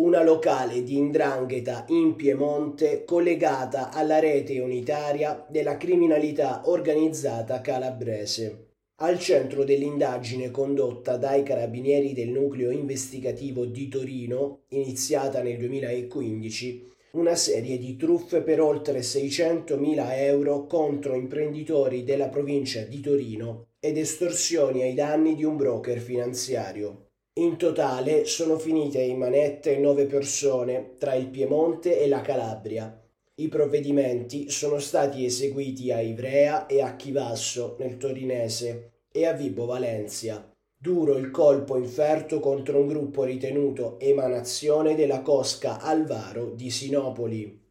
una locale di indrangheta in Piemonte collegata alla rete unitaria della criminalità organizzata calabrese. Al centro dell'indagine condotta dai carabinieri del nucleo investigativo di Torino, iniziata nel 2015, una serie di truffe per oltre 600.000 euro contro imprenditori della provincia di Torino ed estorsioni ai danni di un broker finanziario. In totale sono finite in manette nove persone tra il Piemonte e la Calabria. I provvedimenti sono stati eseguiti a Ivrea e a Chivasso nel Torinese e a Vibo Valencia. Duro il colpo inferto contro un gruppo ritenuto emanazione della cosca Alvaro di Sinopoli.